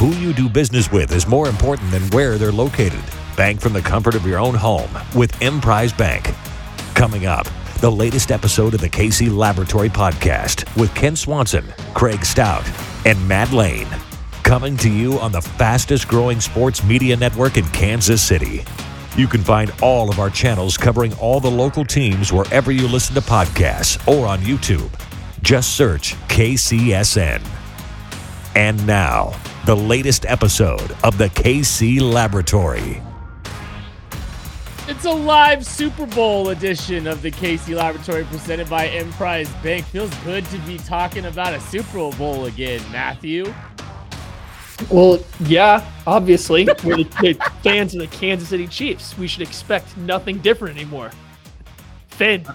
Who you do business with is more important than where they're located. Bank from the comfort of your own home with Emprise Bank. Coming up, the latest episode of the KC Laboratory Podcast with Ken Swanson, Craig Stout, and Matt Lane. Coming to you on the fastest growing sports media network in Kansas City. You can find all of our channels covering all the local teams wherever you listen to podcasts or on YouTube. Just search KCSN. And now, the latest episode of the KC Laboratory. It's a live Super Bowl edition of the KC Laboratory presented by Emprise Bank. Feels good to be talking about a Super Bowl again, Matthew. Well, yeah, obviously, we're the, the fans of the Kansas City Chiefs. We should expect nothing different anymore. Finn,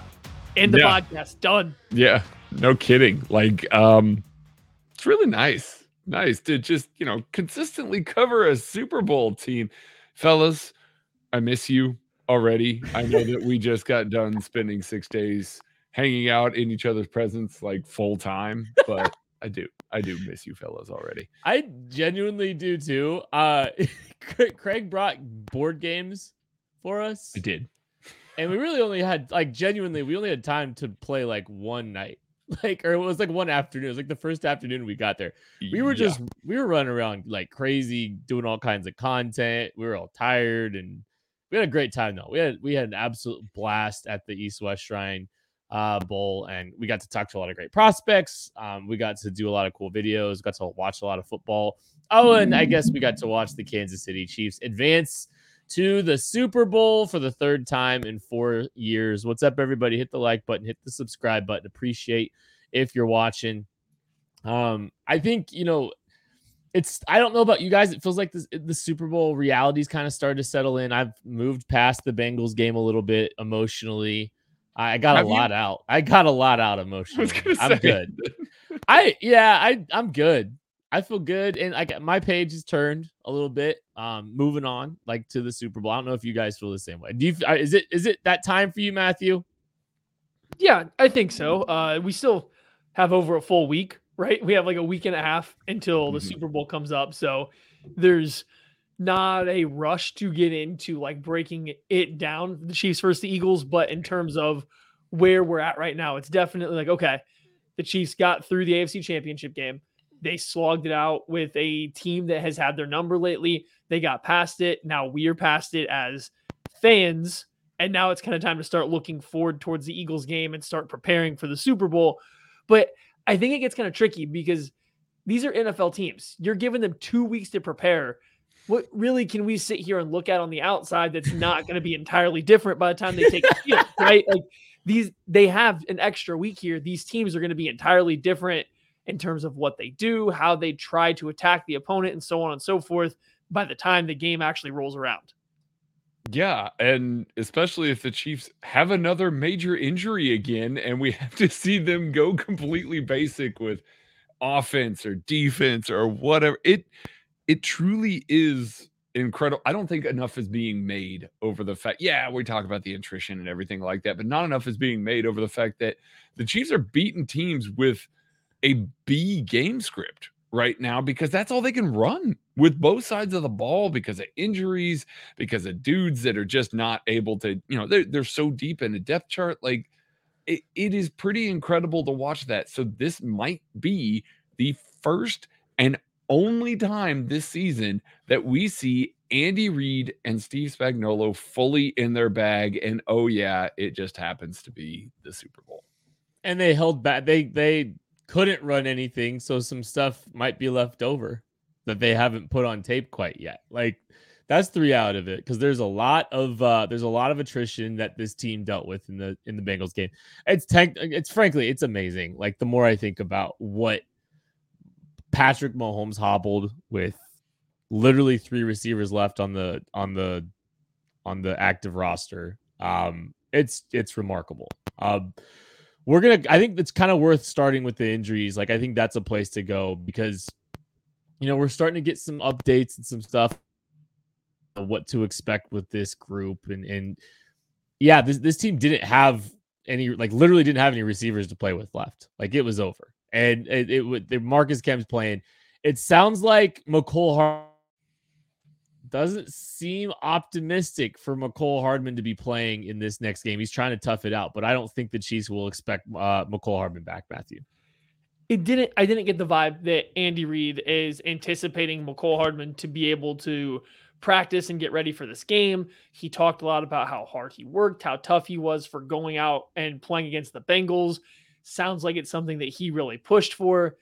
end the Yeah. podcast. Done. Yeah, no kidding. Like, um, it's really nice, nice to just you know consistently cover a Super Bowl team, fellas. I miss you already. I know that we just got done spending six days hanging out in each other's presence like full time, but I do, I do miss you, fellas already. I genuinely do too. Uh, Craig- brought board games for us, I did. and we really only had like genuinely we only had time to play like one night, like or it was like one afternoon. It was like the first afternoon we got there. we were Yeah. just we were running around like crazy doing all kinds of content we were all tired and we had a great time though we had we had an absolute blast at the east west shrine uh bowl and we got to talk to a lot of great prospects um we got to do a lot of cool videos got to watch a lot of football oh and i guess we got to watch the kansas city chiefs advance to the super bowl for the third time in four years what's up everybody hit the like button hit the subscribe button appreciate if you're watching um, I think you know, it's I don't know about you guys. It feels like this, the Super Bowl realities kind of started to settle in. I've moved past the Bengals game a little bit emotionally. I got Have a you? lot out. I got a lot out emotionally. I'm say, good. I yeah, I I'm good. I feel good, and like my page has turned a little bit. Um, moving on like to the Super Bowl. I don't know if you guys feel the same way. Do you? Is it is it that time for you, Matthew? Yeah, I think so. Uh, we still have over a full week, right? We have like a week and a half until the Mhm. Super Bowl comes up. So there's not a rush to get into like breaking it down, the Chiefs versus the Eagles. But in terms of where we're at right now, it's definitely like, okay, the Chiefs got through the AFC championship game. They slogged it out with a team that has had their number lately. They got past it. Now we're past it as fans. And now it's kind of time to start looking forward towards the Eagles game and start preparing for the Super Bowl. But I think it gets kind of tricky because these are NFL teams. You're giving them two weeks to prepare. What really can we sit here and look at on the outside that's not going to be entirely different by the time they take the field, right? Like these, they have an extra week here. These teams are going to be entirely different in terms of what they do, how they try to attack the opponent, and so on and so forth by the time the game actually rolls around. Yeah, and especially if the Chiefs have another major injury again and we have to see them go completely basic with offense or defense or whatever. It it truly is incredible. I don't think enough is being made over the fact. Yeah, we talk about the attrition and everything like that, but not enough is being made over the fact that the Chiefs are beating teams with a B game script right now because that's all they can run with both sides of the ball because of injuries, because of dudes that are just not able to, you know, they're, they're so deep in a depth chart. Like it, it is pretty incredible to watch that. So this might be the first and only time this season that we see Andy Reid and Steve Spagnuolo fully in their bag. And oh yeah, it just happens to be the Super Bowl. And they held back. They they couldn't run anything, so some stuff might be left over that they haven't put on tape quite yet. Like that's the reality of it because there's a lot of uh there's a lot of attrition that this team dealt with in the in the Bengals game. It's tech it's frankly it's amazing. Like the more I think about what Patrick Mahomes hobbled with literally three receivers left on the on the on the active roster. Um it's it's remarkable. Um we're gonna I think it's kind of worth starting with the injuries. Like I think that's a place to go because you know we're starting to get some updates and some stuff what to expect with this group. And and yeah this this team didn't have any like literally didn't have any receivers to play with left. Like it was over. And it, it would Marcus Kemp's playing it sounds like Mecole Hard doesn't seem optimistic for Mecole Hardman to be playing in this next game. He's trying to tough it out, but I don't think the Chiefs will expect uh, Mecole Hardman back, Matthew. It didn't. I didn't get the vibe that Andy Reid is anticipating Mecole Hardman to be able to practice and get ready for this game. He talked a lot about how hard he worked, how tough he was for going out and playing against the Bengals. Sounds like it's something that he really pushed for.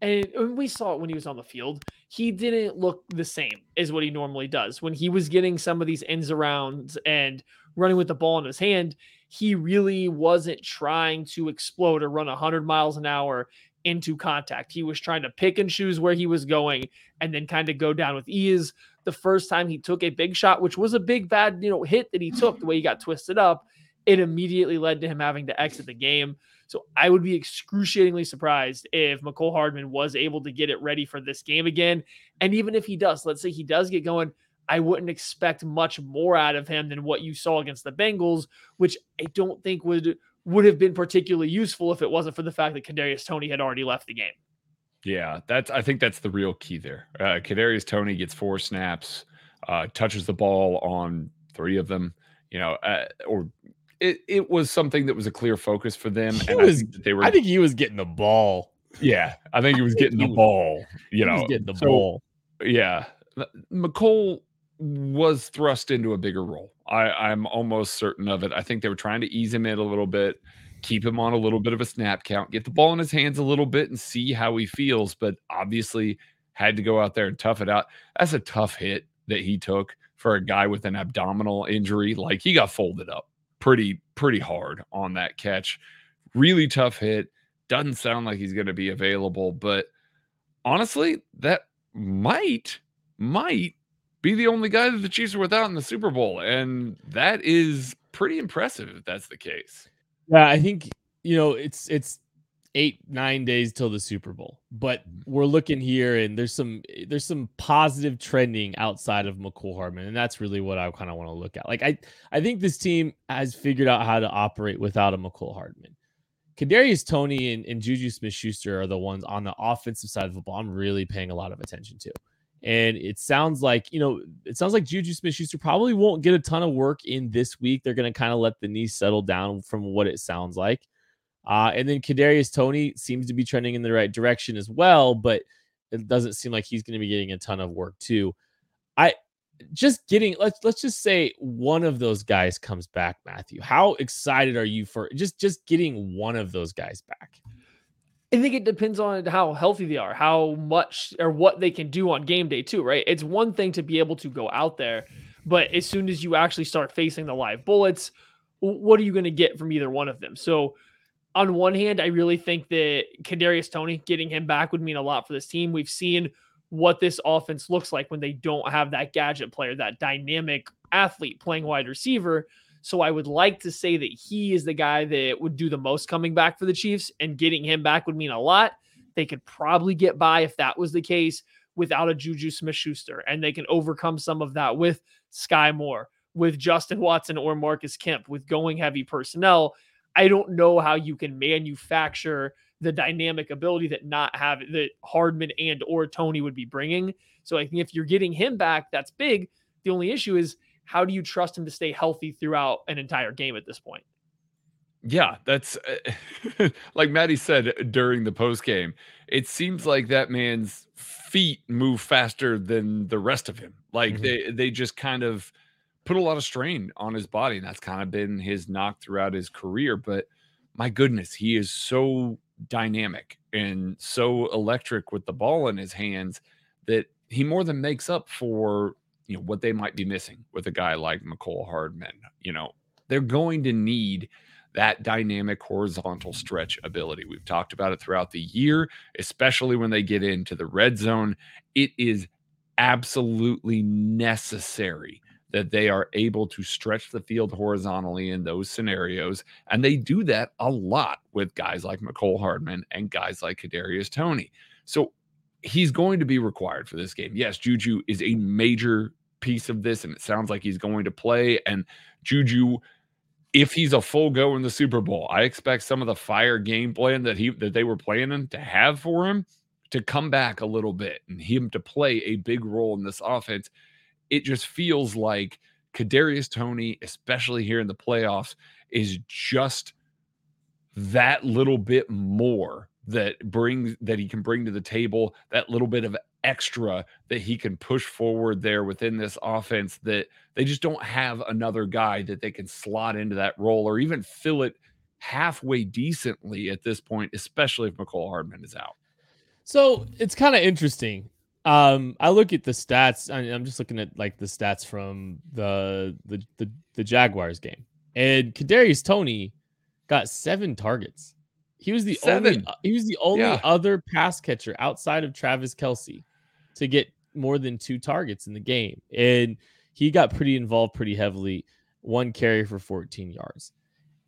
And we saw it when he was on the field. He didn't look the same as what he normally does. When he was getting some of these ends arounds and running with the ball in his hand, he really wasn't trying to explode or run 100 miles an hour into contact. He was trying to pick and choose where he was going and then kind of go down with ease. The first time he took a big shot, which was a big bad, you know, hit that he took the way he got twisted up, it immediately led to him having to exit the game. So I would be excruciatingly surprised if Mecole Hardman was able to get it ready for this game again. And even if he does, let's say he does get going, I wouldn't expect much more out of him than what you saw against the Bengals, which I don't think would would have been particularly useful if it wasn't for the fact that Kadarius Toney had already left the game. Yeah, that's I think that's the real key there. Uh, Kadarius Toney gets four snaps, uh, touches the ball on three of them. You know, uh, or it, it was something that was a clear focus for them. He and was, I they were. I think he was getting the ball. Yeah, I think he was getting the was, ball. You know, getting the so, ball. Yeah, Mecole was thrust into a bigger role. I, I'm almost certain of it. I think they were trying to ease him in a little bit, keep him on a little bit of a snap count, get the ball in his hands a little bit, and see how he feels. But obviously, had to go out there and tough it out. That's a tough hit that he took for a guy with an abdominal injury. Like he got folded up pretty pretty hard on that catch. Really tough hit. Doesn't sound like he's going to be available, but honestly, that might might be the only guy that the Chiefs are without in the Super Bowl, and that is pretty impressive if that's the case. Yeah, I think you know it's it's eight nine days till the Super Bowl. But mm-hmm. we're looking here, and there's some there's some positive trending outside of Mecole Hardman, and that's really what I kind of want to look at. Like I I think this team has figured out how to operate without a Mecole Hardman. Kadarius Toney and, and Juju Smith Schuster are the ones on the offensive side of the ball I'm really paying a lot of attention to. And it sounds like, you know, it sounds like Juju Smith Schuster probably won't get a ton of work in this week. They're going to kind of let the knee settle down from what it sounds like. Uh, and then Kadarius Toney seems to be trending in the right direction as well, but it doesn't seem like he's going to be getting a ton of work too. I just getting let's let's just say one of those guys comes back, Matthew. How excited are you for just just getting one of those guys back? I think it depends on how healthy they are, how much or what they can do on game day too, right? It's one thing to be able to go out there, but as soon as you actually start facing the live bullets, what are you going to get from either one of them? So on one hand, I really think that Kadarius Toney getting him back would mean a lot for this team. We've seen what this offense looks like when they don't have that gadget player, that dynamic athlete playing wide receiver. So I would like to say that he is the guy that would do the most coming back for the Chiefs, and getting him back would mean a lot. They could probably get by if that was the case without a Juju Smith Schuster, and they can overcome some of that with Sky Moore, with Justin Watson or Marcus Kemp, with going heavy personnel I don't know how you can manufacture the dynamic ability that not have that Hardman and or Toney would be bringing. So I think if you're getting him back, that's big. The only issue is how do you trust him to stay healthy throughout an entire game at this point? Yeah, that's uh, like Maddie said during the post game. It seems like that man's feet move faster than the rest of him. Like mm-hmm. they they just kind of put a lot of strain on his body, and that's kind of been his knock throughout his career. But my goodness, he is so dynamic and so electric with the ball in his hands that he more than makes up for you know what they might be missing with a guy like Mecole Hardman. You know, they're going to need that dynamic horizontal stretch ability. We've talked about it throughout the year, especially when they get into the red zone. It is absolutely necessary that they are able to stretch the field horizontally in those scenarios. And they do that a lot with guys like Mecole Hardman and guys like Kadarius Toney. So he's going to be required for this game. Yes, Juju is a major piece of this, and it sounds like he's going to play. And Juju, if he's a full go in the Super Bowl, I expect some of the fire game plan that he that they were planning to have for him to come back a little bit and him to play a big role in this offense. It just feels like Kadarius Toney, especially here in the playoffs, is just that little bit more that brings that he can bring to the table that little bit of extra that he can push forward there within this offense that they just don't have another guy that they can slot into that role or even fill it halfway decently at this point especially if Mecole Hardman is out. So, it's kind of interesting. Um I look at the stats I I'm just looking at like the stats from the the the, the Jaguars game. And Kadarius Toney got 7 targets he was the Seven. only he was the only yeah. other pass catcher outside of Travis Kelce to get more than two targets in the game. And he got pretty involved pretty heavily. One carry for 14 yards.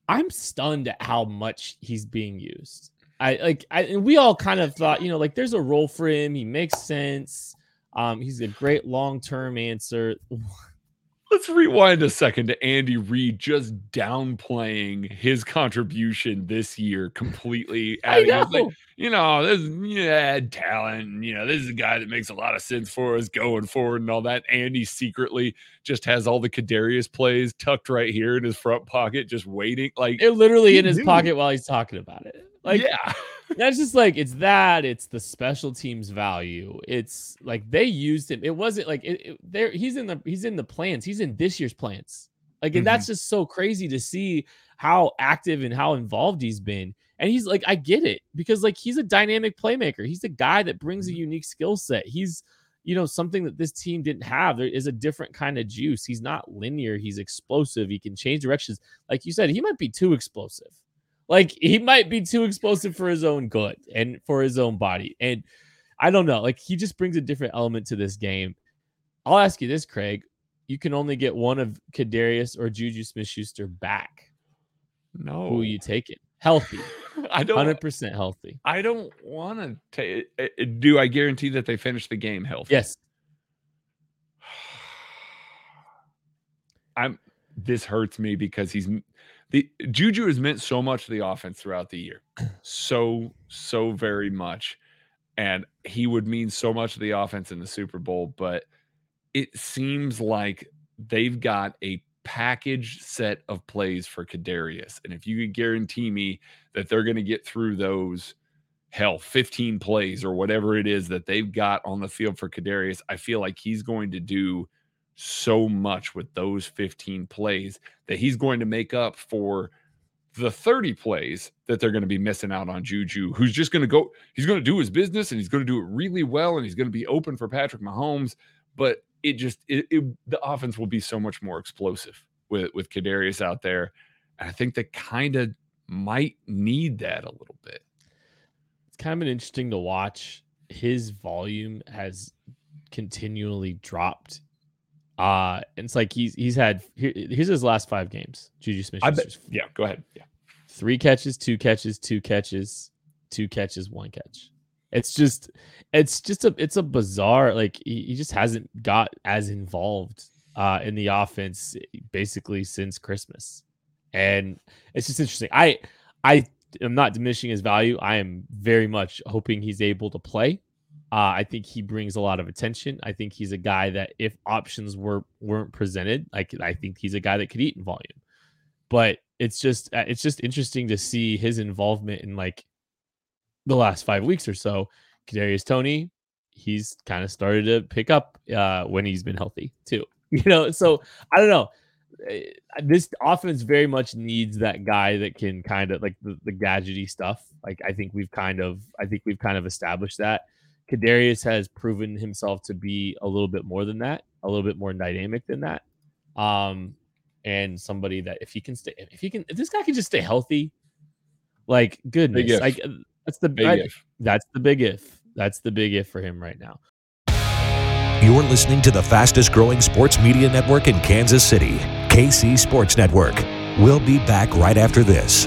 I'm stunned at how much he's being used. I like I and we all kind of thought, you know, like there's a role for him. He makes sense. Um, he's a great long-term answer. Let's rewind a second to Andy Reid just downplaying his contribution this year completely. I know. Like, you know, this yeah, talent. You know, this is a guy that makes a lot of sense for us going forward and all that. Andy secretly just has all the Kadarius plays tucked right here in his front pocket, just waiting. Like they're literally in his knew. pocket while he's talking about it. Like, yeah. that's just like it's that it's the special teams value. It's like they used him. It wasn't like it, it, there he's in the he's in the plans. He's in this year's plans. Like and mm-hmm. that's just so crazy to see how active and how involved he's been. And he's like i get it because like he's a dynamic playmaker. He's a guy that brings a mm-hmm. unique skill set. He's you know something that this team didn't have. There is a different kind of juice. He's not linear. He's explosive. He can change directions. Like you said he might be too explosive like he might be too explosive for his own good and for his own body. And I don't know. Like he just brings a different element to this game. I'll ask you this, Craig. You can only get one of Kadarius or Juju Smith Schuster back. No. Who are you taking? Healthy. I don't 100% healthy. I don't want to take eh, eh, do I guarantee that they finish the game healthy? Yes. I'm this hurts me because he's the Juju has meant so much to the offense throughout the year. So, so very much. And he would mean so much to the offense in the Super Bowl, but it seems like they've got a package set of plays for Kadarius. And if you could guarantee me that they're going to get through those hell 15 plays or whatever it is that they've got on the field for Kadarius, I feel like he's going to do so much with those 15 plays that he's going to make up for the 30 plays that they're going to be missing out on Juju, who's just going to go, he's going to do his business and he's going to do it really well and he's going to be open for Patrick Mahomes. But it just, it, it, the offense will be so much more explosive with, with Kadarius out there. And I think they kind of might need that a little bit. It's kind of been interesting to watch. His volume has continually dropped uh, it's like he's he's had here, here's his last five games. Juju Smith. Yeah, go ahead. Yeah, three catches, two catches, two catches, two catches, one catch. It's just, it's just a, it's a bizarre. Like he, he just hasn't got as involved uh, in the offense basically since Christmas, and it's just interesting. I, I I'm not diminishing his value. I am very much hoping he's able to play. Uh, I think he brings a lot of attention. I think he's a guy that if options were weren't presented, like I think he's a guy that could eat in volume. But it's just uh, it's just interesting to see his involvement in like the last five weeks or so. Kadarius Toney, he's kind of started to pick up uh, when he's been healthy too. You know, so I don't know. Eh, this offense very much needs that guy that can kind of like the, the gadgety stuff. Like I think we've kind of I think we've kind of established that. Kadarius has proven himself to be a little bit more than that, a little bit more dynamic than that. Um, and somebody that if he can stay, if he can, if this guy can just stay healthy, like goodness, like uh, that's the big I, that's the big if. That's the big if for him right now. You're listening to the fastest growing sports media network in Kansas City, KC Sports Network. We'll be back right after this.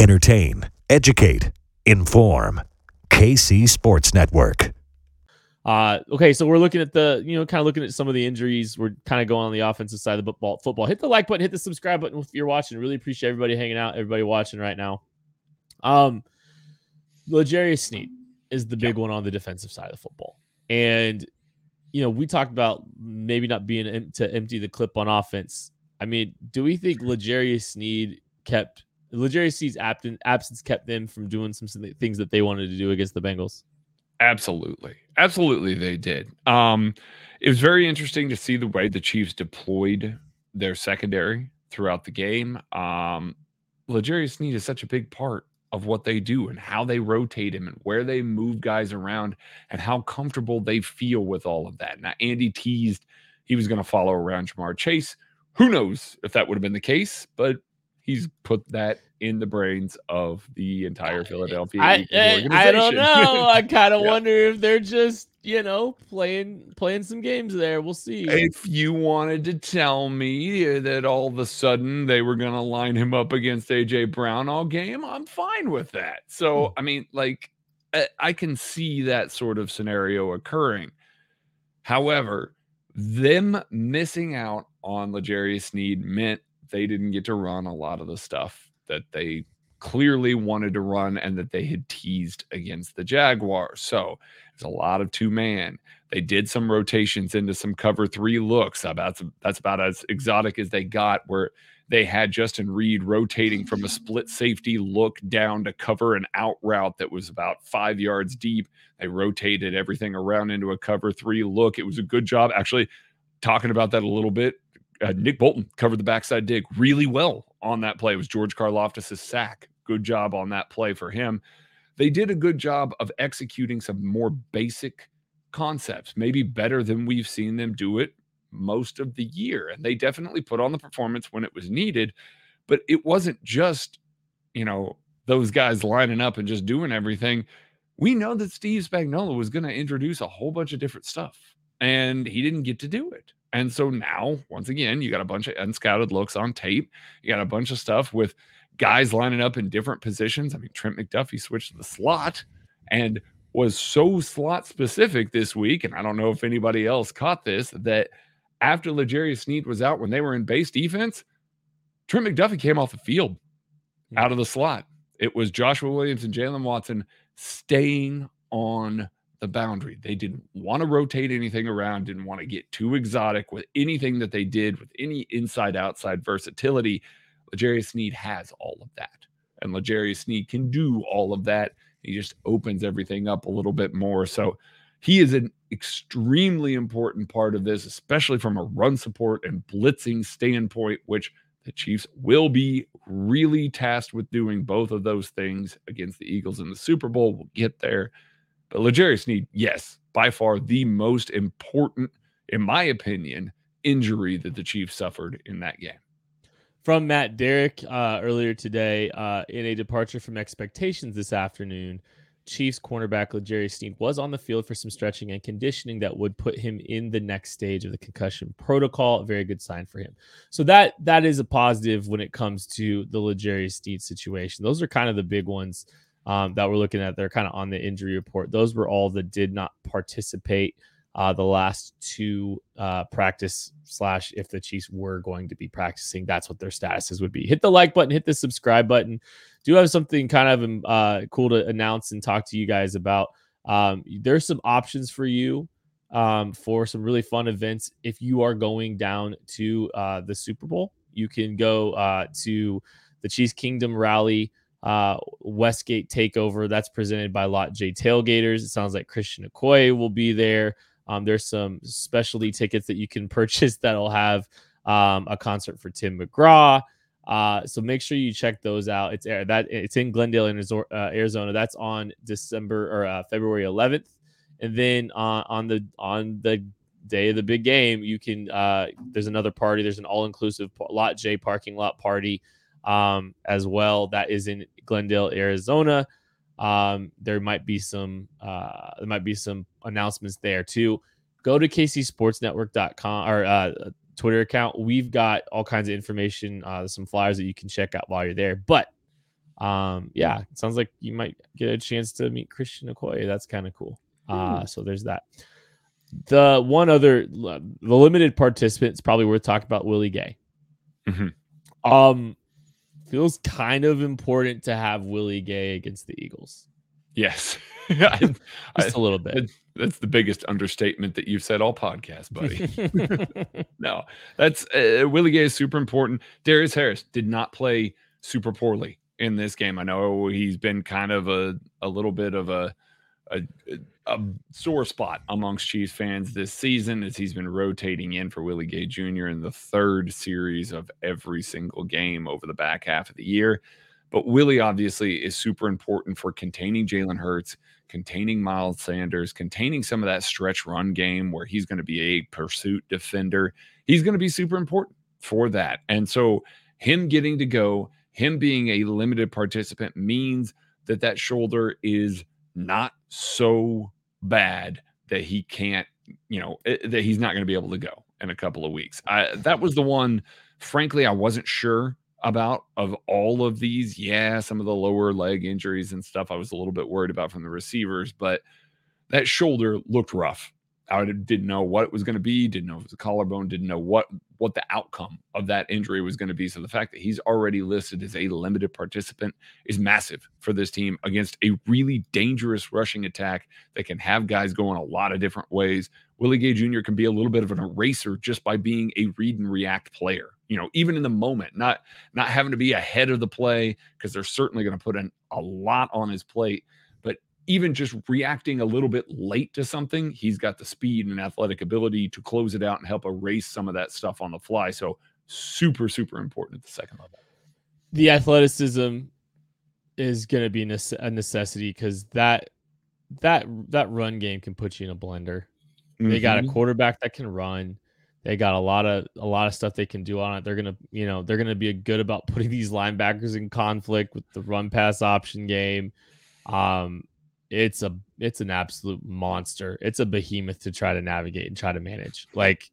entertain, educate, inform. KC Sports Network. Uh, okay, so we're looking at the, you know, kind of looking at some of the injuries. We're kind of going on the offensive side of the football. Football. Hit the like button, hit the subscribe button if you're watching. Really appreciate everybody hanging out, everybody watching right now. Um, L'Jarius Sneed is the big one on the defensive side of football, and you know, we talked about maybe not being to empty the clip on offense. I mean, do we think L'Jarius Sneed kept L'Jarius Sneed's absence kept them from doing some things that they wanted to do against the Bengals. Absolutely. Absolutely, they did. Um, it was very interesting to see the way the Chiefs deployed their secondary throughout the game. Um, L'Jarius Sneed is such a big part of what they do and how they rotate him and where they move guys around and how comfortable they feel with all of that. Now, Andy teased he was going to follow around Ja'Marr Chase. Who knows if that would have been the case, but he's put that in the brains of the entire Philadelphia I, I, I don't know. I kind of yeah. wonder if they're just you know playing playing some games there. We'll see. If you wanted to tell me that all of a sudden they were going to line him up against AJ Brown all game, I'm fine with that. So hmm. I mean, like I, I can see that sort of scenario occurring. However, them missing out on L'Jarius Sneed meant they didn't get to run a lot of the stuff that they clearly wanted to run and that they had teased against the Jaguars. So it's a lot of two man. They did some rotations into some cover three looks. About that's about as exotic as they got, where they had Justin Reid rotating from a split safety look down to cover an out route that was about five yards deep. They rotated everything around into a cover three look. It was a good job. Actually, talking about that a little bit uh, Nick Bolton covered the backside dig really well on that play. It was George Karlaftis' sack. Good job on that play for him. They did a good job of executing some more basic concepts, maybe better than we've seen them do it most of the year. And they definitely put on the performance when it was needed. But it wasn't just, you know, those guys lining up and just doing everything. we know that Steve Spagnuolo was going to introduce a whole bunch of different stuff, and he didn't get to do it. And so now, once again, you got a bunch of unscouted looks on tape. You got a bunch of stuff with guys lining up in different positions. I mean, Trent McDuffie switched to the slot and was so slot specific this week. And I don't know if anybody else caught this that after L'Jarius Sneed was out when they were in base defense, Trent McDuffie came off the field hmm. out of the slot. It was Joshua Williams and Jaylen Watson staying on the boundary. They didn't want to rotate anything around, didn't want to get too exotic with anything that they did with any inside outside versatility. L'Jarius Sneed has all of that. And L'Jarius Sneed can do all of that. He just opens everything up a little bit more. So he is an extremely important part of this, especially from a run support and blitzing standpoint, which the Chiefs will be really tasked with doing both of those things against the Eagles in the Super Bowl. We'll get there. But L'Jarius Sneed, yes, by far the most important, in my opinion, injury that the Chiefs suffered in that game. From Matt Derrick uh, earlier today, uh, in a departure from expectations this afternoon, Chiefs cornerback L'Jarius Sneed was on the field for some stretching and conditioning that would put him in the next stage of the concussion protocol. A very good sign for him. So that that is a positive when it comes to the L'Jarius Sneed situation. Those are kind of the big ones um, that we're looking at. They're kind of on the injury report. Those were all that did not participate uh, the last two uh, practice slash if the Chiefs were going to be practicing, that's what their statuses would be. Hit the like button, hit the subscribe button. Do have something kind of um, uh, cool to announce and talk to you guys about. Um, there's some options for you um, for some really fun events. If you are going down to uh, the Super Bowl, you can go uh, to the Chiefs Kingdom Rally uh, Westgate Takeover. That's presented by Lot J Tailgaters. It sounds like Christian Okoye will be there. Um, there's some specialty tickets that you can purchase that'll have um, a concert for Tim McGraw. Uh, so make sure you check those out. It's that it's in Glendale, uh, Arizona. That's on December or uh, February 11th, and then on on the on the day of the big game, you can uh, there's another party. There's an all inclusive Lot J parking lot party um, as well. That is in Glendale, Arizona. Um, there might be some uh, there might be some announcements there too. Go to kcsportsnetwork.com or uh, Twitter account. We've got all kinds of information, uh, some flyers that you can check out while you're there. But um, yeah, it sounds like you might get a chance to meet Christian Okoye. That's kind of cool. Uh, so there's that. The one other, the limited participants, probably worth talking about. Willie Gay. Mm-hmm. Um, feels kind of important to have Willie Gay against the Eagles. Yes, I, just a little bit. That's the biggest understatement that you've said all podcast, buddy. no, that's uh, Willie Gay is super important. Darius Harris did not play super poorly in this game. I know he's been kind of a a little bit of a a, a sore spot amongst Chiefs fans this season as he's been rotating in for Willie Gay Jr. in the third series of every single game over the back half of the year. But Willie obviously is super important for containing Jalen Hurts, containing Miles Sanders, containing some of that stretch run game where he's going to be a pursuit defender. He's going to be super important for that. And so him getting to go, him being a limited participant means that that shoulder is not so bad that he can't, you know, eh, that he's not going to be able to go in a couple of weeks. I, that was the one, frankly, I wasn't sure about of all of these. Yeah, some of the lower leg injuries and stuff I was a little bit worried about from the receivers, but that shoulder looked rough. I didn't know what it was going to be, didn't know if it was a collarbone, didn't know what what the outcome of that injury was going to be. So the fact that he's already listed as a limited participant is massive for this team against a really dangerous rushing attack that can have guys going a lot of different ways. Willie Gay Jr. can be a little bit of an eraser just by being a read and react player. You know, even in the moment, not not having to be ahead of the play because they're certainly going to put in a lot on his plate even just reacting a little bit late to something, he's got the speed and athletic ability to close it out and help erase some of that stuff on the fly. So super, super important at the second level. The athleticism is going to be a necessity because that that that run game can put you in a blender. Mm-hmm. They got a mm-hmm. quarterback that can run. They got a lot of a lot of stuff they can do on it. They're gonna, you know, they're gonna be good about putting these linebackers in conflict with the run pass option game. Um, it's a it's an absolute monster. It's a behemoth to try to navigate and try to manage. Like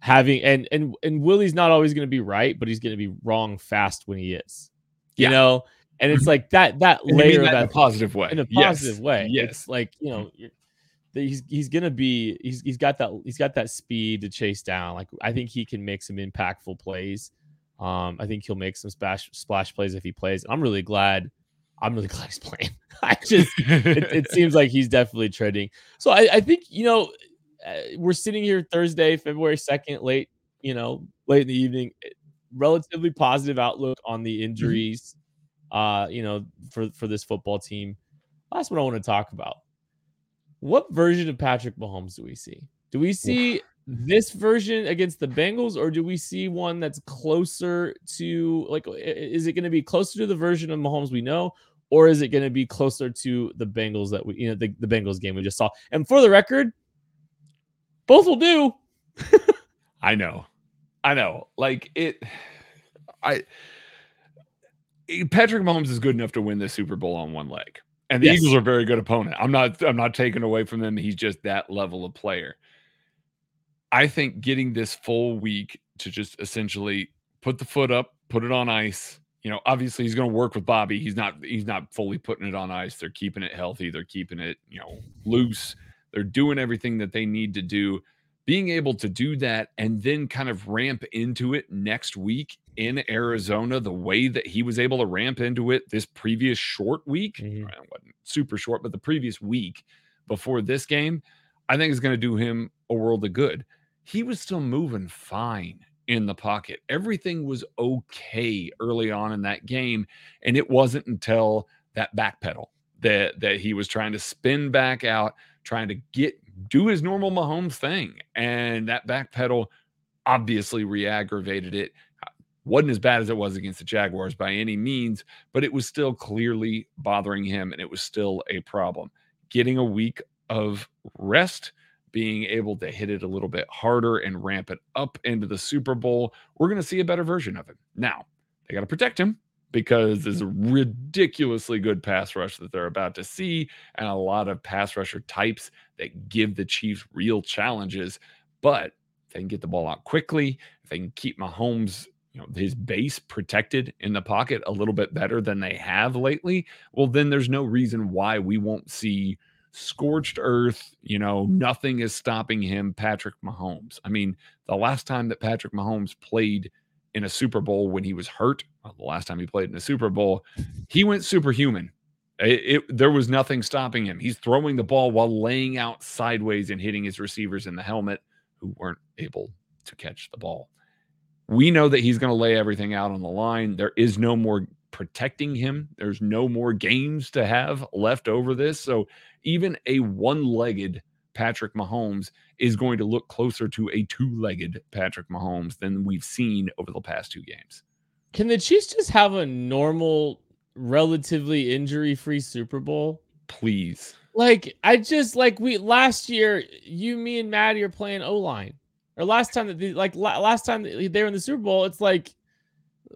having and and and Willie's not always going to be right, but he's going to be wrong fast when he is. You Yeah. know, and it's like that that layer of that in a positive way. in a Yes. positive way. Yes. It's like you know, he's he's gonna be he's he's got that he's got that speed to chase down. Like I think he can make some impactful plays. Um, I think he'll make some splash splash plays if he plays. I'm really glad. I'm really glad he's playing. I just it, it seems like he's definitely trending. So I, I think you know uh, we're sitting here Thursday, February second, late you know late in the evening. eh, Relatively positive outlook on the injuries. Uh, you know for for this football team. That's what I want to talk about. What version of Patrick Mahomes do we see? Do we see this version against the Bengals, or do we see one that's closer to like? Is it going to be closer to the version of Mahomes we know, or is it going to be closer to the Bengals that we, you know, the, the Bengals game we just saw? And for the record, both will do. I know. I know. Like it I Patrick Mahomes is good enough to win the Super Bowl on one leg. And the Yes. Eagles are a very good opponent. I'm not I'm not taking away from them. He's just that level of player. I think getting this full week to just essentially put the foot up, put it on ice. You know, obviously he's going to work with Bobby. He's not he's not fully putting it on ice. They're keeping it healthy. They're keeping it, you know, loose. They're doing everything that they need to do. Being able to do that and then kind of ramp into it next week in Arizona, the way that he was able to ramp into it this previous short week, Mhm. it wasn't super short, but the previous week before this game, I think is going to do him a world of good. He was still moving fine in the pocket. Everything was okay early on in that game. And it wasn't until that back pedal that that he was trying to spin back out, trying to get do his normal Mahomes thing. And that back pedal obviously re-aggravated it. Uh, wasn't as bad as it was against the Jaguars by any means, but it was still clearly bothering him and it was still a problem. Getting a week of rest, being able to hit it a little bit harder and ramp it up into the Super Bowl, we're going to see a better version of him. Now, they got to protect him because there's a ridiculously good pass rush that they're about to see and a lot of pass rusher types that give the Chiefs real challenges. But if they can get the ball out quickly, if they can keep Mahomes, you know, his base protected in the pocket a little bit better than they have lately, well, then there's no reason why we won't see scorched earth. You know, mm. nothing is stopping him, Patrick Mahomes. I mean, the last time that Patrick Mahomes played in a Super Bowl when he was hurt, well, the last time he played in a Super Bowl, he went superhuman. It, it- there was nothing stopping him. He's throwing the ball while laying out sideways and hitting his receivers in the helmet who weren't able to catch the ball. We know that he's going to lay everything out on the line. There is no more protecting him. There's no more games to have left over this. So even a one-legged Patrick Mahomes is going to look closer to a two-legged Patrick Mahomes than we've seen over the past two games. Can the Chiefs just have a normal, relatively injury-free Super Bowl? Please. Like I just like we last year, you, me, and Maddie are playing O line. Or last time that the, like la- last time they were in the Super Bowl, it's like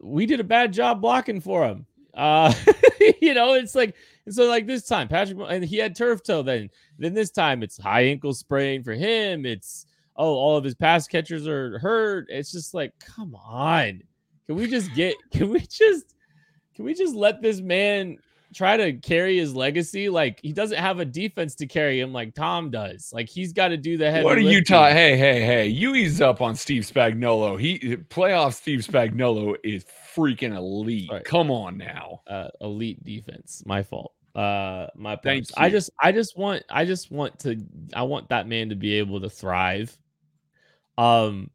we did a bad job blocking for him. Uh, you know, it's like so like this time, Patrick and he had turf toe. Then then this time it's high ankle sprain for him. It's oh all of his pass catchers are hurt. It's just like come on, can we just get? Can we just? Can we just let this man try to carry his legacy. Like he doesn't have a defense to carry him like Tom does. Like he's got to do the heavy. What are you talking? Hey, hey, hey! You ease up on Steve Spagnuolo. He playoff Steve Spagnuolo is freaking elite. Right. Come on now. uh, elite defense. My fault. Uh, my points. I just, I just want, I just want to, I want that man to be able to thrive. Um,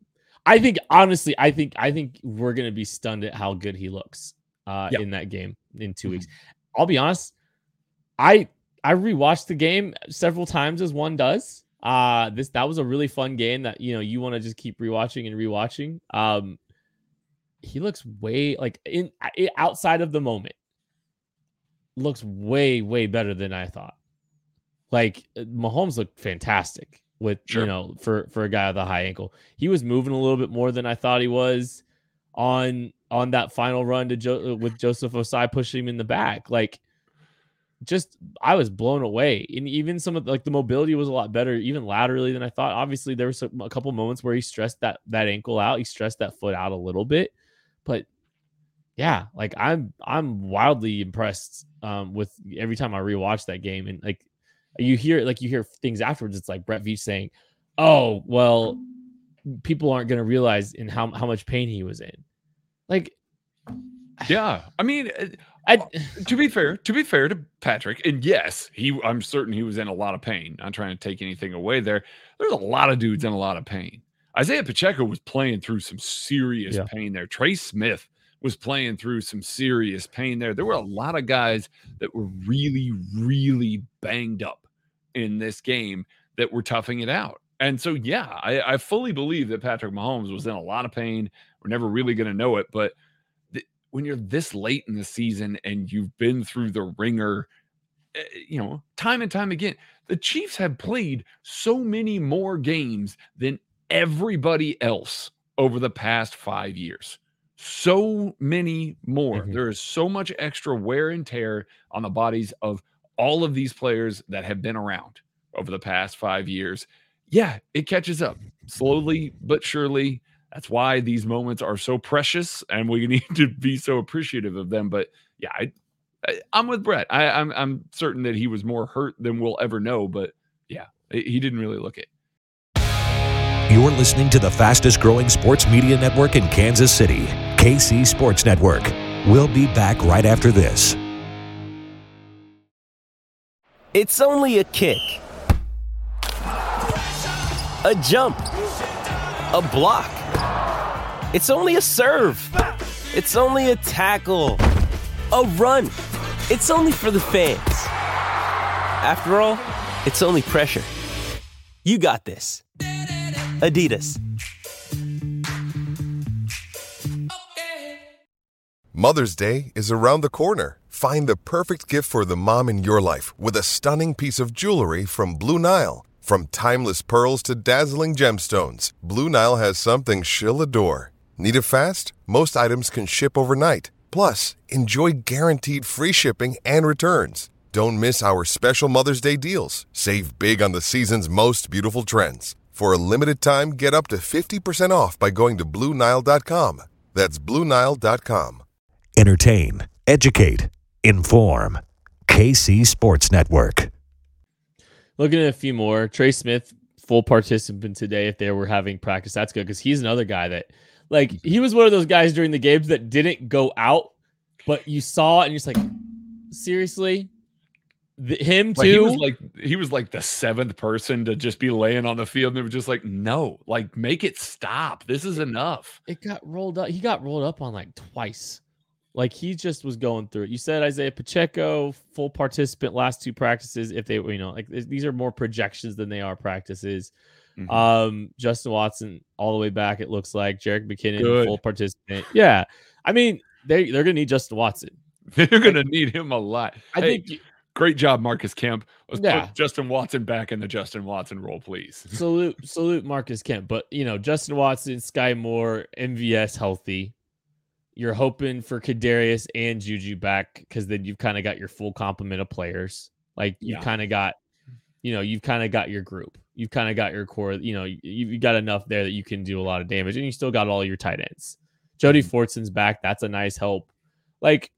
I think honestly, I think, I think we're gonna be stunned at how good he looks. Uh, Yep. in that game in 2 Mhm. weeks. I'll be honest. I I rewatched the game several times as one does. Uh, this that was a really fun game that you know you want to just keep rewatching and rewatching. Um, he looks way like in outside of the moment looks way way better than I thought. Like uh, Mahomes looked fantastic with Sure. you know for for a guy with a high ankle. He was moving a little bit more than I thought he was on on that final run to jo- with Joseph Ossai pushing him in the back. Like just I was blown away. And even some of like the mobility was a lot better, even laterally than I thought. Obviously, there was a couple moments where he stressed that that ankle out, he stressed that foot out a little bit, but yeah, like I'm I'm wildly impressed um, with every time I rewatch that game and like you hear like you hear things afterwards. It's like Brett Veach saying, "Oh, well, people aren't going to realize in how how much pain he was in." Like, Yeah, I mean, uh, I to be fair, to be fair to Patrick, and yes, he I'm certain he was in a lot of pain. Not trying to take anything away there. There's a lot of dudes in a lot of pain. Isaiah Pacheco was playing through some serious Yeah. pain there. Trey Smith was playing through some serious pain there. There were a lot of guys that were really, really banged up in this game that were toughing it out. And so, yeah, I, I fully believe that Patrick Mahomes was in a lot of pain. We're never really going to know it, but th- when you're this late in the season and you've been through the ringer, eh, you know, time and time again, the Chiefs have played so many more games than everybody else over the past five years. So many more. Mhm. There is so much extra wear and tear on the bodies of all of these players that have been around over the past five years. Yeah, it catches up slowly but surely. That's why these moments are so precious, and we need to be so appreciative of them. But yeah, I, I, I'm with Brett. I, I'm I'm certain that he was more hurt than we'll ever know. But yeah, he he didn't really look it. You're listening to the fastest growing sports media network in Kansas City, KC Sports Network. We'll be back right after this. It's only a kick, a jump, a block. It's only a serve. It's only a tackle, a run. It's only for the fans. After all, it's only pressure. You got this. Adidas. Mother's Day is around the corner. Find the perfect gift for the mom in your life with a stunning piece of jewelry from Blue Nile. From timeless pearls to dazzling gemstones, Blue Nile has something she'll adore. Need it fast? Most items can ship overnight. Plus, enjoy guaranteed free shipping and returns. Don't miss our special Mother's Day deals. Save big on the season's most beautiful trends. For a limited time, get up to 50% off by going to BlueNile.com. That's BlueNile.com. Entertain, educate, inform. KC Sports Network. Looking at a few more, Trey Smith, full participant today. If they were having practice, that's good because he's another guy that, like, he was one of those guys during the games that didn't go out, but you saw and you're just like, seriously, Th- him too. Like, he was like he was like the seventh person to just be laying on the field, and they were just like, no, like make it stop. This is enough. it got rolled up. He got rolled up on like twice. Like he just was going through it. You said Isaiah Pacheco, full participant last two practices. If they, you know, like these are more projections than they are practices. Mhm. Um, Justin Watson all the way back. It looks like Jerick McKinnon, Good. full participant. Yeah, I mean they they're gonna need Justin Watson. They're gonna need him a lot. I Hey, think great job, Marcus Kemp. Let's Yeah. put Justin Watson back in the Justin Watson role, please. salute salute Marcus Kemp, but you know Justin Watson, Skyy Moore, MVS healthy. You're hoping for Kadarius and Juju back because then you've kind of got your full complement of players. Like you Yeah. kind of got, you know, you've kind of got your group. You've kind of got your core. You know, you, you've got enough there that you can do a lot of damage, and you still got all your tight ends. Jody mm-hmm. Fortson's back. That's a nice help. Like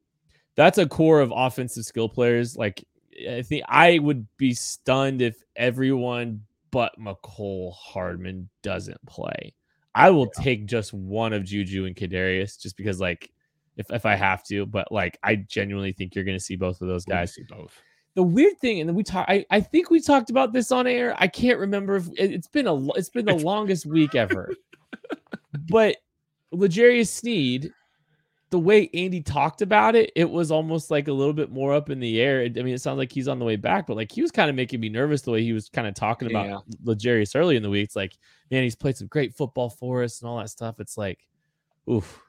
that's a core of offensive skill players. Like I think I would be stunned if everyone but Mecole Hardman doesn't play. I will take just one of Juju and Kadarius just because, like, if, if I have to, but like, I genuinely think you're going to see both of those guys. see both. The weird thing, and then we talk, I, I think we talked about this on air. I can't remember if it, it's been a, it's been the longest week ever, but L'Jarius Sneed, the way Andy talked about it, it was almost like a little bit more up in the air. I mean, it sounds like he's on the way back, but like he was kind of making me nervous the way he was kind of talking Yeah. about L'Jarius early in the week. It's like, man, he's played some great football for us and all that stuff. It's like, oof.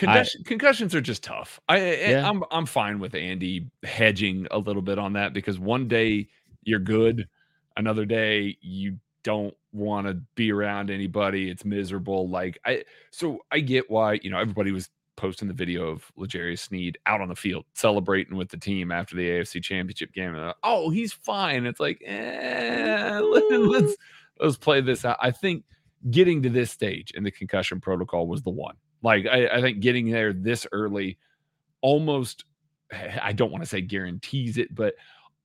Concussion, concussions are just tough. I, I Yeah. I'm I'm fine with Andy hedging a little bit on that because one day you're good, another day you don't want to be around anybody. It's miserable. Like I so I get why, you know, everybody was posting the video of L'Jarius Sneed out on the field celebrating with the team after the AFC Championship game. And, oh, he's fine. It's like, eh, let's let's play this out. I think getting to this stage in the concussion protocol was the one. Like, I, I think getting there this early almost, eh, I don't want to say guarantees it, but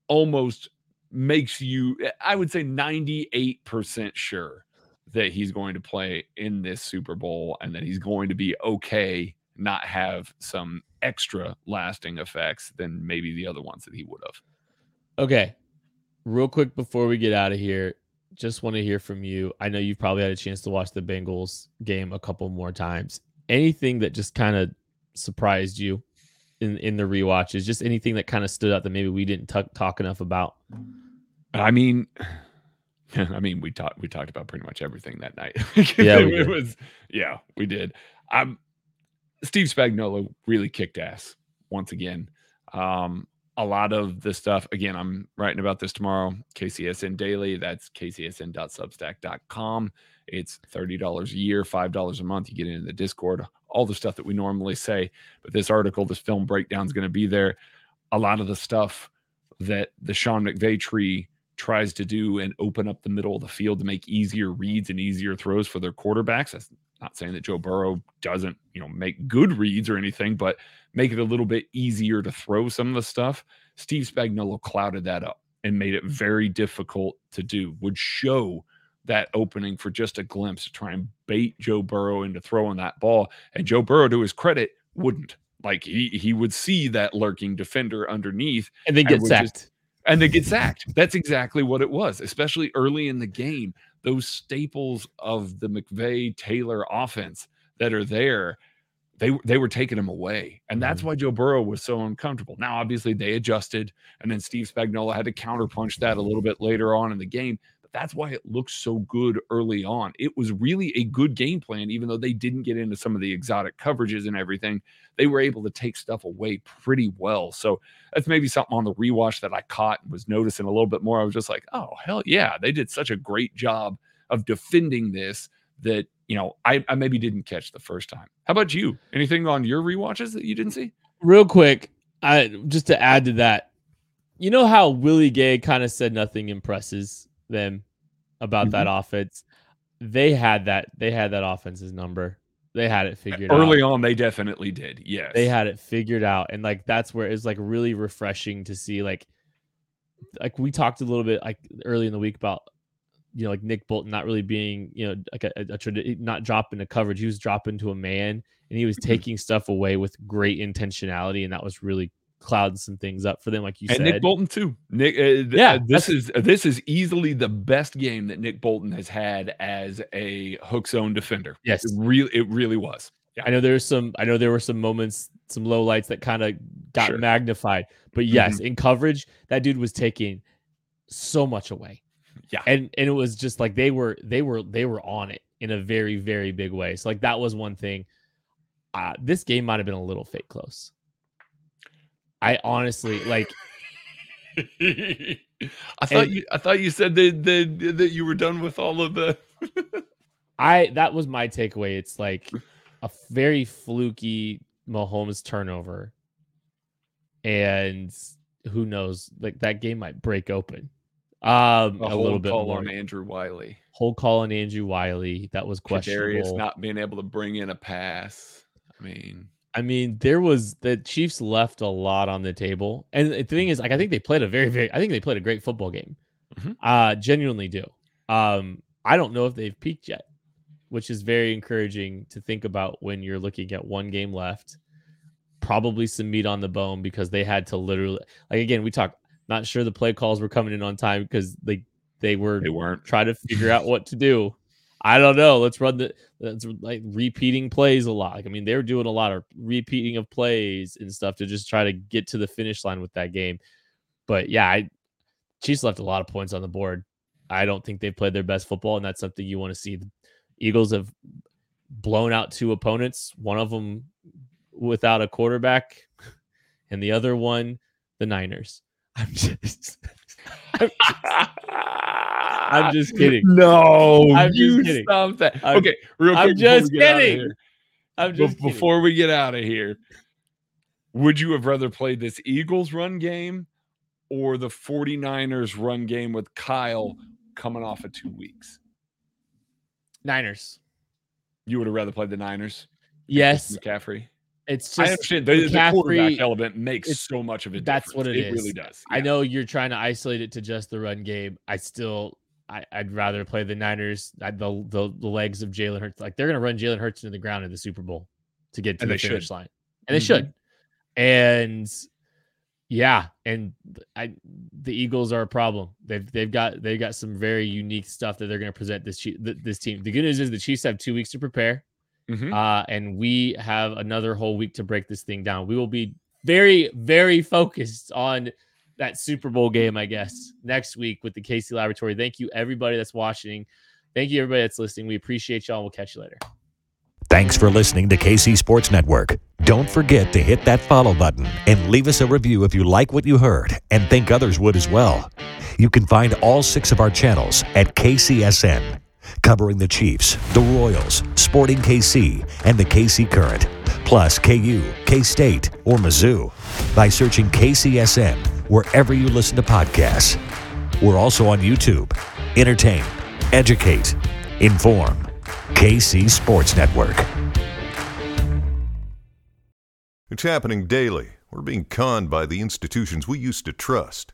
almost makes you, eh, I would say, 98% sure that he's going to play in this Super Bowl and that he's going to be okay, not have some extra lasting effects than maybe the other ones that he would have. Okay. Real quick before we get out of here, just want to hear from you. I know you've probably had a chance to watch the Bengals game a couple more times. Anything that just kind of surprised you in in the rewatches? Just anything that kind of stood out that maybe we didn't t- talk enough about? I mean, I mean, we talked we talked about pretty much everything that night. Yeah, it, we did. was yeah, we did. Um, Steve Spagnuolo really kicked ass once again. Um, a lot of the stuff again. I'm writing about this tomorrow. KCSN Daily. That's kcsn.substack.com. It's thirty dollars a year, five dollars a month. You get into the Discord, all the stuff that we normally say. But this article, this film breakdown is going to be there. A lot of the stuff that the Sean McVay tree tries to do and open up the middle of the field to make easier reads and easier throws for their quarterbacks. That's not saying that Joe Burrow doesn't, you know, make good reads or anything, but make it a little bit easier to throw some of the stuff. Steve Spagnuolo clouded that up and made it mm. very difficult to do. Would show that opening for just a glimpse to try and bait Joe Burrow into throwing that ball. And Joe Burrow, to his credit, wouldn't. Like he he would see that lurking defender underneath And then get just- sacked. and then get sacked. That's exactly what it was, especially early in the game. Those staples of the McVay Taylor offense that are there, they they were taking them away, and that's mm-hmm. why Joe Burrow was so uncomfortable. Now, obviously, they adjusted, and then Steve Spagnuolo had to counterpunch that a little bit later on in the game. But that's why it looked so good early on. It was really a good game plan, even though they didn't get into some of the exotic coverages and everything. They were able to take stuff away pretty well. So that's maybe something on the rewatch that I caught and was noticing a little bit more. I was just like, oh hell yeah, they did such a great job of defending this that you know I, I maybe didn't catch the first time. How about you? Anything on your rewatches that you didn't see? Real quick, I just to add to that, you know how Willie Gay kind of said nothing impresses them about that mm-hmm. offense. They had that. They had that offense's number. They had it figured out. Early on, they definitely did. Yes, they had it figured out and like that's where it's like really refreshing to see like like we talked a little bit like early in the week about you know like Nick Bolton not really being you know like a, a, a not dropping the coverage he was dropping to a man and he was Mhm. taking stuff away with great intentionality and that was really clouding some things up for them like you and said Nick Bolton too. Nick, uh, th- Yeah, uh, this is this is easily the best game that Nick Bolton has had as a hook zone defender. Yes. it really, it really was. Yeah. I know there was some I know there were some moments, some low lights that kind of got Sure. magnified. But yes, in coverage, that dude was taking so much away. Yeah. And and it was just like they were they were they were on it in a very, very big way. So like that was one thing. Uh, this game might have been a little fake close. I honestly like I thought And- you, I thought you said that, that that you were done with all of the. I that was my takeaway. It's like a very fluky Mahomes turnover. And who knows, like that game might break open. Um A a, little bit call more. on Andrew Wylie. Whole call on Andrew Wylie. That was questionable. Kadarius not being able to bring in a pass. I mean, I mean, there was the Chiefs left a lot on the table. And the thing is, like, I think they played a very, very I think they played a great football game. Mhm. Uh genuinely do. Um, I don't know if they've peaked yet, which is very encouraging to think about when you're looking at one game left. Probably some meat on the bone because they had to literally like again, we talked not sure the play calls were coming in on time because they they were they weren't. trying to figure out what to do. I don't know. Let's run the that's like repeating plays a lot. Like I mean, they were doing a lot of repeating of plays and stuff to just try to get to the finish line with that game. But yeah, I Chiefs left a lot of points on the board. I don't think they've played their best football, and that's something you want to see. The Eagles have blown out two opponents, one of them without a quarterback, and the other one, the Niners. I'm just I'm just kidding. No, I'm just kidding. stop that. I'm- okay, real quick. I'm before we just get kidding. here. I'm Be- just kidding. before we get out of here, would you have rather played this Eagles run game or the 49ers run game with Kyle coming off of two weeks? Niners. You would have rather played the Niners? Yes, McCaffrey. It's I just understand the, the quarterback element makes so much of it. that's difference. what it it is. really does. I know you're trying to isolate it to just the run game. I still, I, I'd rather play the Niners. I, the, the the legs of Jalen Hurts, like they're gonna run Jalen Hurts into the ground in the Super Bowl to get to And the they should. finish line, and they Mhm. should. And yeah, and I, the Eagles are a problem. They've they've got they've got some very unique stuff that they're gonna present this this team. The good news is the Chiefs have two weeks to prepare. Mhm. Uh, and we have another whole week to break this thing down. We will be very, very focused on that Super Bowl game, I guess, next week with the Casey Laboratory. Thank you, everybody that's watching. Thank you, everybody that's listening. We appreciate y'all. We'll catch you later. Thanks for listening to KC Sports Network. Don't forget to hit that follow button and leave us a review if you like what you heard and think others would as well. You can find all six of our channels at KCSN, covering the Chiefs, the Royals, Sporting KC, and the KC Current, plus KU, K State, or Mizzou by searching KCSN wherever you listen to podcasts. We're also on YouTube. Entertain, educate, inform. KC Sports Network. It's happening daily. We're being conned by the institutions we used to trust.